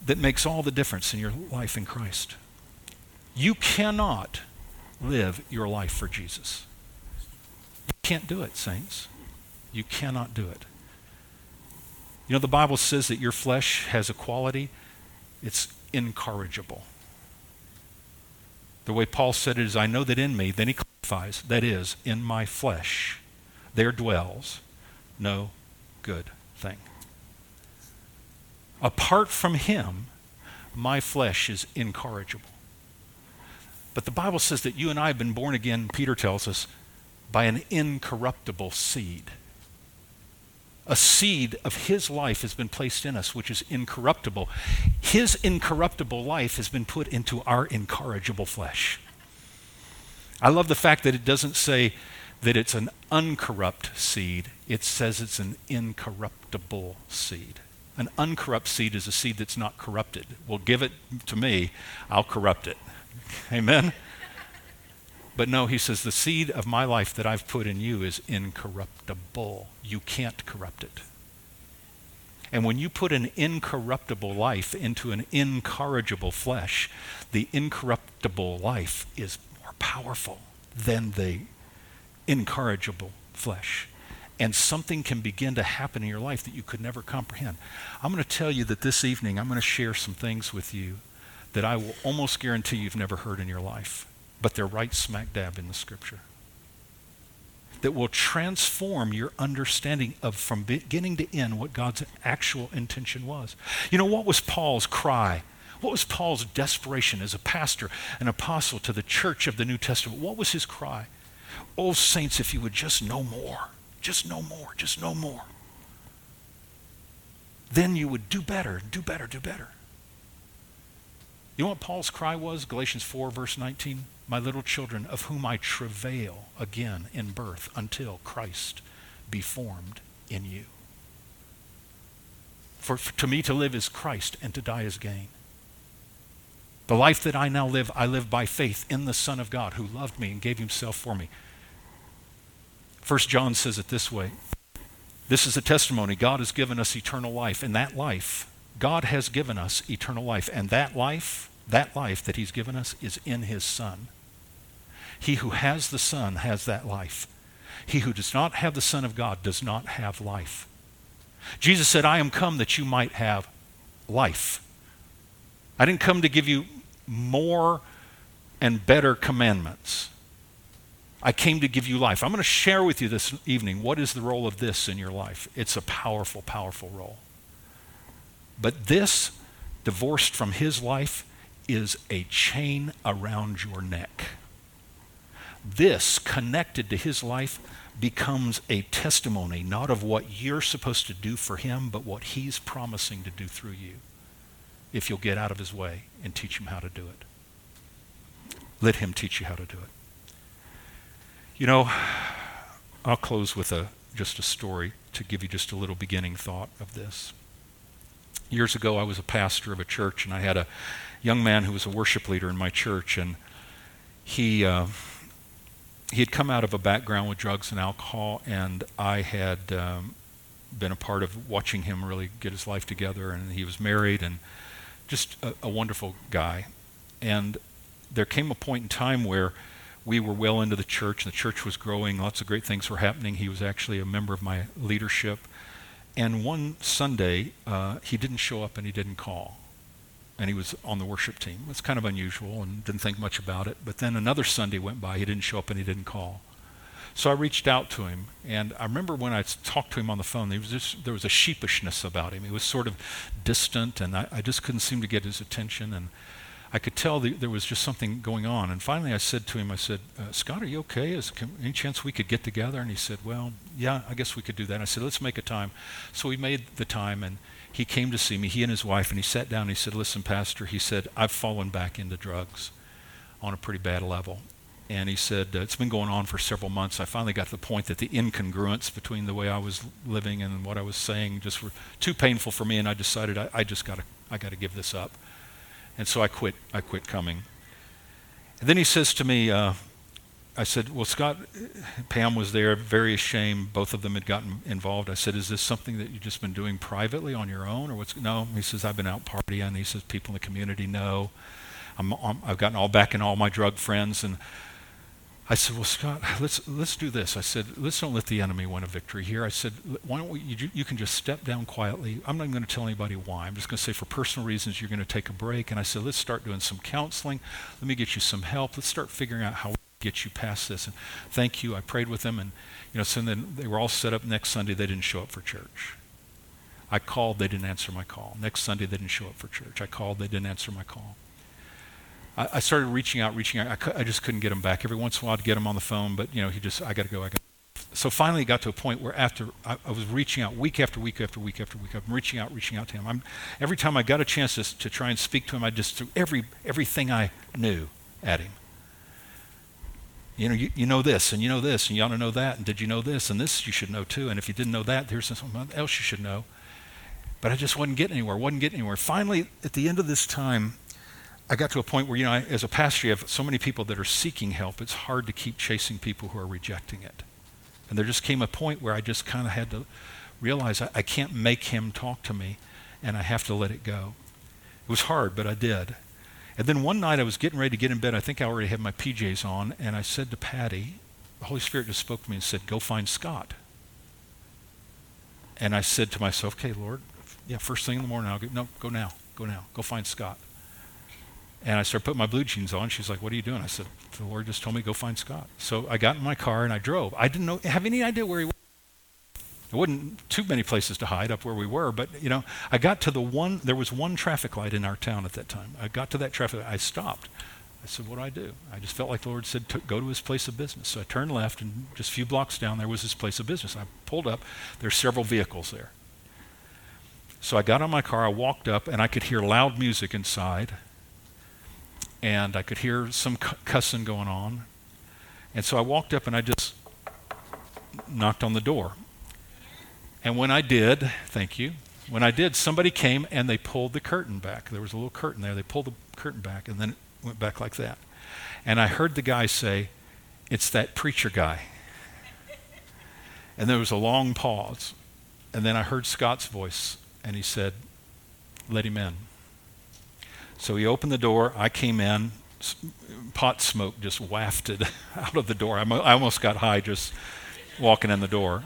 that makes all the difference in your life in Christ. You cannot live your life for Jesus. You can't do it, saints. You cannot do it. You know, the Bible says that your flesh has a quality, it's incorrigible. The way Paul said it is, I know that in me, then he clarifies, that is, in my flesh, there dwells no good thing. Apart from him, my flesh is incorrigible. But the Bible says that you and I have been born again, Peter tells us, by an incorruptible seed. A seed of his life has been placed in us, which is incorruptible. His incorruptible life has been put into our incorrigible flesh. I love the fact that it doesn't say that it's an uncorrupt seed, it says it's an incorruptible seed. An uncorrupt seed is a seed that's not corrupted. Well, give it to me, I'll corrupt it. Amen? But no, he says, the seed of my life that I've put in you is incorruptible. You can't corrupt it. And when you put an incorruptible life into an incorrigible flesh, the incorruptible life is more powerful than the incorrigible flesh and something can begin to happen in your life that you could never comprehend. I'm going to tell you that this evening I'm going to share some things with you that I will almost guarantee you've never heard in your life, but they're right smack dab in the scripture. That will transform your understanding of from beginning to end what God's actual intention was. You know, what was Paul's cry? What was Paul's desperation as a pastor, an apostle to the church of the New Testament? What was his cry? Oh, saints, if you would just know more. Just know more, just know more. Then you would do better, do better, do better. You know what Paul's cry was? Galatians 4, verse 19. My little children, of whom I travail again in birth until Christ be formed in you. For, for, to me to live is Christ and to die is gain. The life that I now live, I live by faith in the Son of God who loved me and gave himself for me. First John says it this way This is a testimony. God has given us eternal life, and that life, God has given us eternal life, and that life that life that he's given us is in his Son. He who has the Son has that life. He who does not have the Son of God does not have life. Jesus said, I am come that you might have life. I didn't come to give you more and better commandments. I came to give you life. I'm going to share with you this evening what is the role of this in your life. It's a powerful, powerful role. But this, divorced from his life, is a chain around your neck. This, connected to his life, becomes a testimony not of what you're supposed to do for him, but what he's promising to do through you if you'll get out of his way and teach him how to do it. Let him teach you how to do it. You know, I'll close with a, just a story to give you just a little beginning thought of this. Years ago, I was a pastor of a church, and I had a young man who was a worship leader in my church, and he. Uh, he had come out of a background with drugs and alcohol, and I had um, been a part of watching him really get his life together. And he was married and just a, a wonderful guy. And there came a point in time where we were well into the church, and the church was growing. Lots of great things were happening. He was actually a member of my leadership. And one Sunday, uh, he didn't show up and he didn't call. And he was on the worship team. It's kind of unusual and didn't think much about it. But then another Sunday went by, he didn't show up and he didn't call. So I reached out to him, and I remember when I talked to him on the phone, there was, just, there was a sheepishness about him. He was sort of distant, and I, I just couldn't seem to get his attention. And I could tell the, there was just something going on. And finally, I said to him, I said, uh, Scott, are you okay? Is can, any chance we could get together? And he said, Well, yeah, I guess we could do that. And I said, Let's make a time. So we made the time, and he came to see me, he and his wife, and he sat down and he said, Listen, Pastor, he said, I've fallen back into drugs on a pretty bad level. And he said, uh, It's been going on for several months. I finally got to the point that the incongruence between the way I was living and what I was saying just were too painful for me, and I decided I, I just got to I got to give this up. And so I quit. I quit coming. And then he says to me, uh, I said, Well, Scott, Pam was there, very ashamed. Both of them had gotten involved. I said, Is this something that you've just been doing privately on your own? Or what's. No. He says, I've been out partying. He says, People in the community know. I'm, I'm, I've gotten all back in all my drug friends. And I said, Well, Scott, let's, let's do this. I said, Let's don't let the enemy win a victory here. I said, Why don't we, you, you can just step down quietly. I'm not going to tell anybody why. I'm just going to say, for personal reasons, you're going to take a break. And I said, Let's start doing some counseling. Let me get you some help. Let's start figuring out how we get you past this. And thank you. I prayed with them. And, you know, so then they were all set up next Sunday. They didn't show up for church. I called, they didn't answer my call. Next Sunday, they didn't show up for church. I called, they didn't answer my call. I, I started reaching out, reaching out. I, cu- I just couldn't get him back. Every once in a while, I'd get him on the phone, but you know, he just, I got to go. I got. So finally, it got to a point where after I, I, was reaching out week after week after week after week, I'm reaching out, reaching out to him. I'm, every time I got a chance to, to try and speak to him, I just threw every everything I knew at him. You know, you, you know this, and you know this, and you ought to know that, and did you know this, and this you should know too, and if you didn't know that, there's something else you should know. But I just wasn't getting anywhere, wasn't getting anywhere. Finally, at the end of this time, I got to a point where, you know, as a pastor, you have so many people that are seeking help, it's hard to keep chasing people who are rejecting it. And there just came a point where I just kind of had to realize I, I can't make him talk to me, and I have to let it go. It was hard, but I did. And then one night I was getting ready to get in bed. I think I already had my PJs on, and I said to Patty, the Holy Spirit just spoke to me and said, Go find Scott. And I said to myself, Okay, Lord, yeah, first thing in the morning, I'll go, no, go now, go now, go find Scott. And I started putting my blue jeans on. She's like, What are you doing? I said, The Lord just told me go find Scott. So I got in my car and I drove. I didn't know, have any idea where he was. There wasn't too many places to hide up where we were, but you know, I got to the one, there was one traffic light in our town at that time. I got to that traffic light, I stopped. I said, What do I do? I just felt like the Lord said, Go to his place of business. So I turned left, and just a few blocks down there was his place of business. I pulled up, there's several vehicles there. So I got on my car, I walked up, and I could hear loud music inside and I could hear some cussing going on. And so I walked up and I just knocked on the door. And when I did, thank you, when I did, somebody came and they pulled the curtain back. There was a little curtain there. They pulled the curtain back and then it went back like that. And I heard the guy say, It's that preacher guy. and there was a long pause. And then I heard Scott's voice and he said, Let him in. So he opened the door. I came in. Pot smoke just wafted out of the door. I almost got high just walking in the door.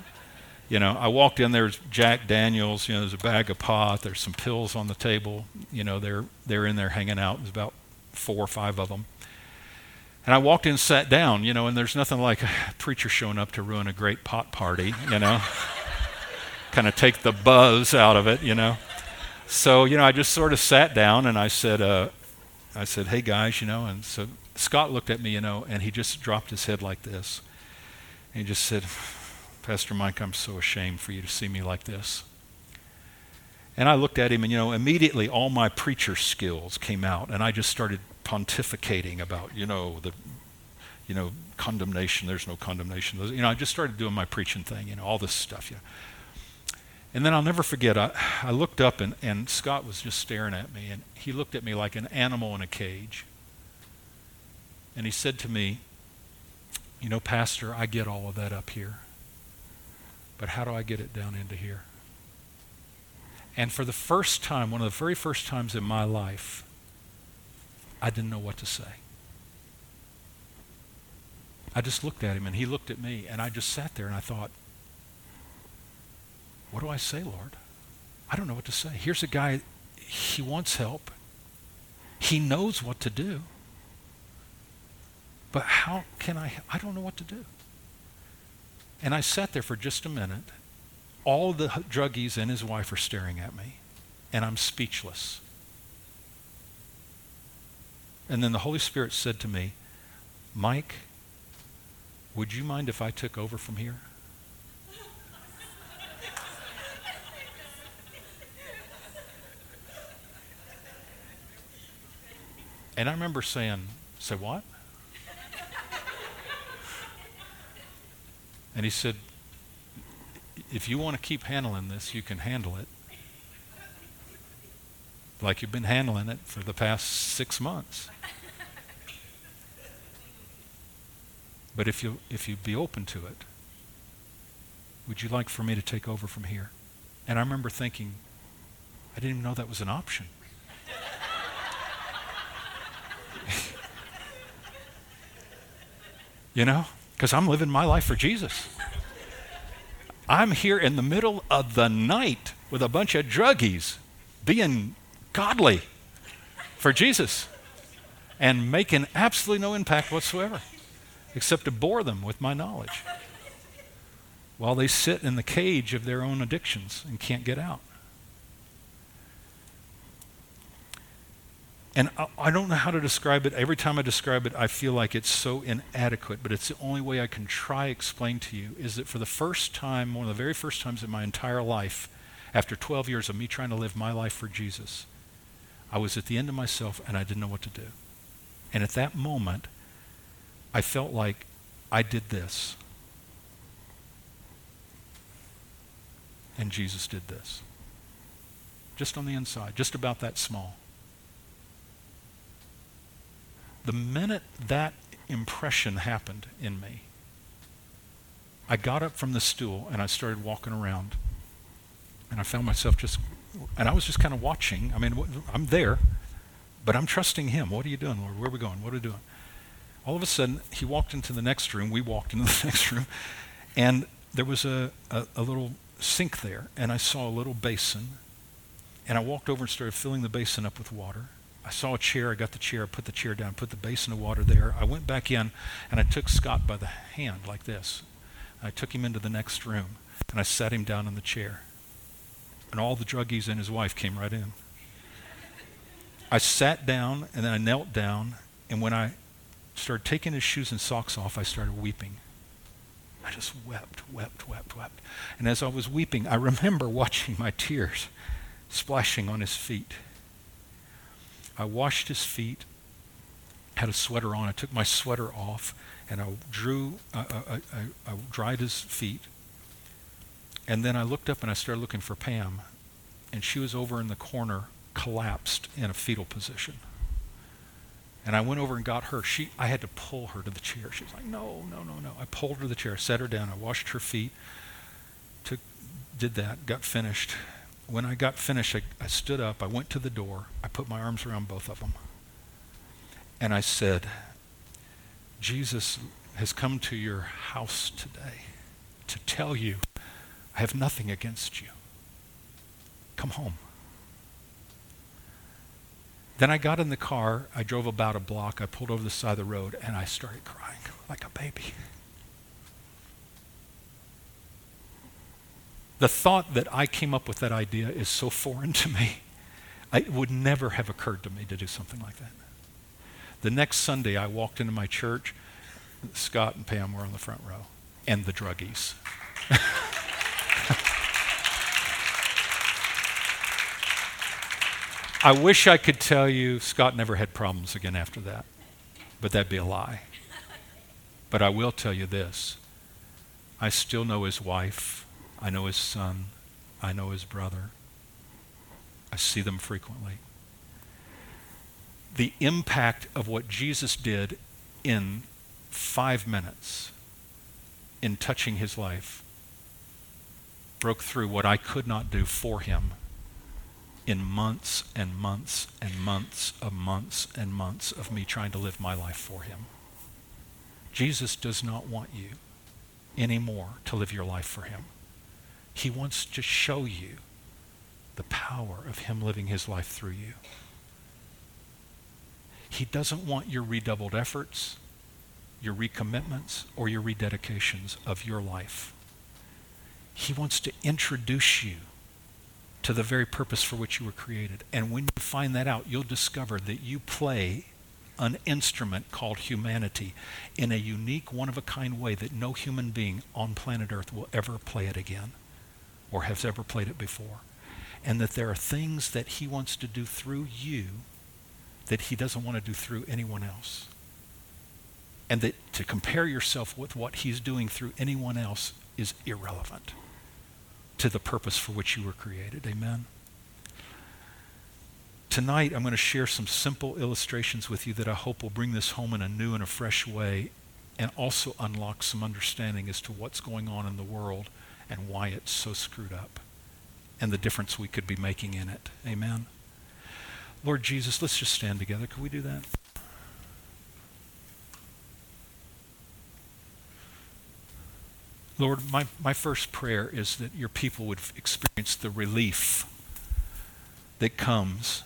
You know, I walked in. There's Jack Daniels. You know, there's a bag of pot. There's some pills on the table. You know, they're they're in there hanging out. There's about four or five of them. And I walked in, sat down. You know, and there's nothing like a preacher showing up to ruin a great pot party. You know, kind of take the buzz out of it. You know. So you know, I just sort of sat down and I said, uh, I said, "Hey guys, you know," and so Scott looked at me, you know, and he just dropped his head like this. And he just said, Pastor Mike, I'm so ashamed for you to see me like this. And I looked at him, and you know, immediately all my preacher skills came out, and I just started pontificating about, you know, the, you know, condemnation. There's no condemnation. You know, I just started doing my preaching thing, you know, all this stuff. Yeah. And then I'll never forget. I, I looked up, and, and Scott was just staring at me, and he looked at me like an animal in a cage. And he said to me, "You know, Pastor, I get all of that up here." But how do I get it down into here? And for the first time, one of the very first times in my life, I didn't know what to say. I just looked at him and he looked at me, and I just sat there and I thought, what do I say, Lord? I don't know what to say. Here's a guy, he wants help, he knows what to do. But how can I? I don't know what to do. And I sat there for just a minute. All the druggies and his wife are staring at me, and I'm speechless. And then the Holy Spirit said to me, Mike, would you mind if I took over from here? And I remember saying, Say what? And he said, If you want to keep handling this, you can handle it. Like you've been handling it for the past six months. But if you if you be open to it, would you like for me to take over from here? And I remember thinking, I didn't even know that was an option. You know? because I'm living my life for Jesus. I'm here in the middle of the night with a bunch of druggies being godly for Jesus and making absolutely no impact whatsoever except to bore them with my knowledge while they sit in the cage of their own addictions and can't get out. And I, I don't know how to describe it. Every time I describe it, I feel like it's so inadequate, but it's the only way I can try explain to you is that for the first time, one of the very first times in my entire life, after 12 years of me trying to live my life for Jesus, I was at the end of myself and I didn't know what to do. And at that moment, I felt like I did this. And Jesus did this. Just on the inside, just about that small. The minute that impression happened in me, I got up from the stool and I started walking around. And I found myself just, and I was just kind of watching. I mean, I'm there, but I'm trusting Him. What are you doing, Lord? Where are we going? What are we doing? All of a sudden, He walked into the next room. We walked into the next room. And there was a, a, a little sink there. And I saw a little basin. And I walked over and started filling the basin up with water. I saw a chair. I got the chair, I put the chair down, put the basin of water there. I went back in and I took Scott by the hand like this. I took him into the next room and I sat him down in the chair. And all the druggies and his wife came right in. I sat down and then I knelt down. And when I started taking his shoes and socks off, I started weeping. I just wept, wept, wept, wept. And as I was weeping, I remember watching my tears splashing on his feet. I washed his feet, had a sweater on. I took my sweater off and I drew, I, I, I, I dried his feet. And then I looked up and I started looking for Pam. And she was over in the corner, collapsed in a fetal position. And I went over and got her. She, I had to pull her to the chair. She was like, no, no, no, no. I pulled her to the chair, set her down. I washed her feet, took, did that, got finished, when I got finished, I, I stood up, I went to the door, I put my arms around both of them, and I said, Jesus has come to your house today to tell you, I have nothing against you. Come home. Then I got in the car, I drove about a block, I pulled over the side of the road, and I started crying like a baby. The thought that I came up with that idea is so foreign to me. It would never have occurred to me to do something like that. The next Sunday, I walked into my church. Scott and Pam were on the front row, and the druggies. I wish I could tell you Scott never had problems again after that, but that'd be a lie. But I will tell you this I still know his wife, I know his son, I know his brother. I see them frequently. The impact of what Jesus did in five minutes in touching his life broke through what I could not do for him in months and months and months of months and months of me trying to live my life for him. Jesus does not want you anymore to live your life for him. He wants to show you the power of him living his life through you. He doesn't want your redoubled efforts, your recommitments, or your rededications of your life. He wants to introduce you to the very purpose for which you were created. And when you find that out, you'll discover that you play an instrument called humanity in a unique, one of a kind way that no human being on planet Earth will ever play it again or has ever played it before. And that there are things that he wants to do through you that he doesn't want to do through anyone else. And that to compare yourself with what he's doing through anyone else is irrelevant to the purpose for which you were created. Amen. Tonight, I'm going to share some simple illustrations with you that I hope will bring this home in a new and a fresh way and also unlock some understanding as to what's going on in the world and why it's so screwed up and the difference we could be making in it. Amen. Lord Jesus, let's just stand together. Could we do that? Lord, my, my first prayer is that your people would experience the relief that comes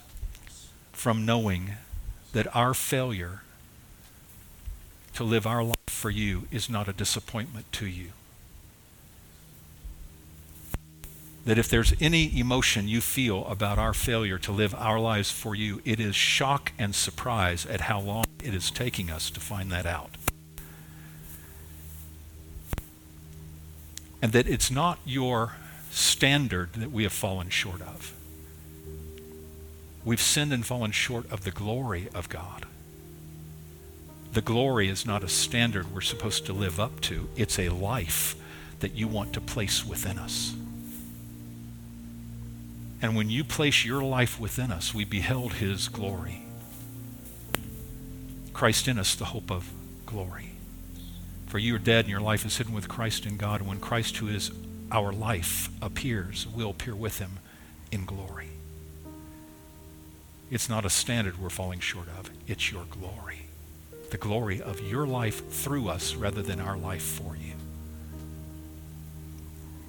from knowing that our failure to live our life for you is not a disappointment to you. That if there's any emotion you feel about our failure to live our lives for you, it is shock and surprise at how long it is taking us to find that out. and that it's not your standard that we have fallen short of. We've sinned and fallen short of the glory of God. The glory is not a standard we're supposed to live up to, it's a life that you want to place within us. And when you place your life within us, we beheld his glory. Christ in us, the hope of glory. For you are dead and your life is hidden with Christ in God. And when Christ, who is our life, appears, we'll appear with him in glory. It's not a standard we're falling short of, it's your glory. The glory of your life through us rather than our life for you.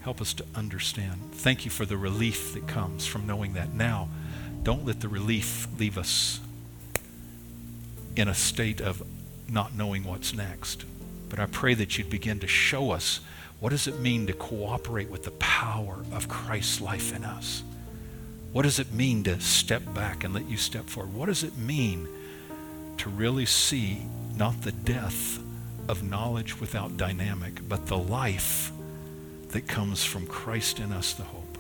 Help us to understand. Thank you for the relief that comes from knowing that. Now, don't let the relief leave us in a state of not knowing what's next. But I pray that you'd begin to show us what does it mean to cooperate with the power of Christ's life in us? What does it mean to step back and let you step forward? What does it mean to really see not the death of knowledge without dynamic, but the life that comes from Christ in us, the hope?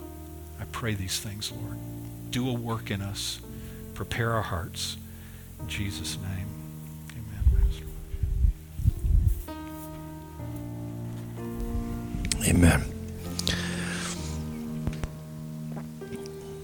I pray these things, Lord. Do a work in us. Prepare our hearts. In Jesus' name. Amen. Amen.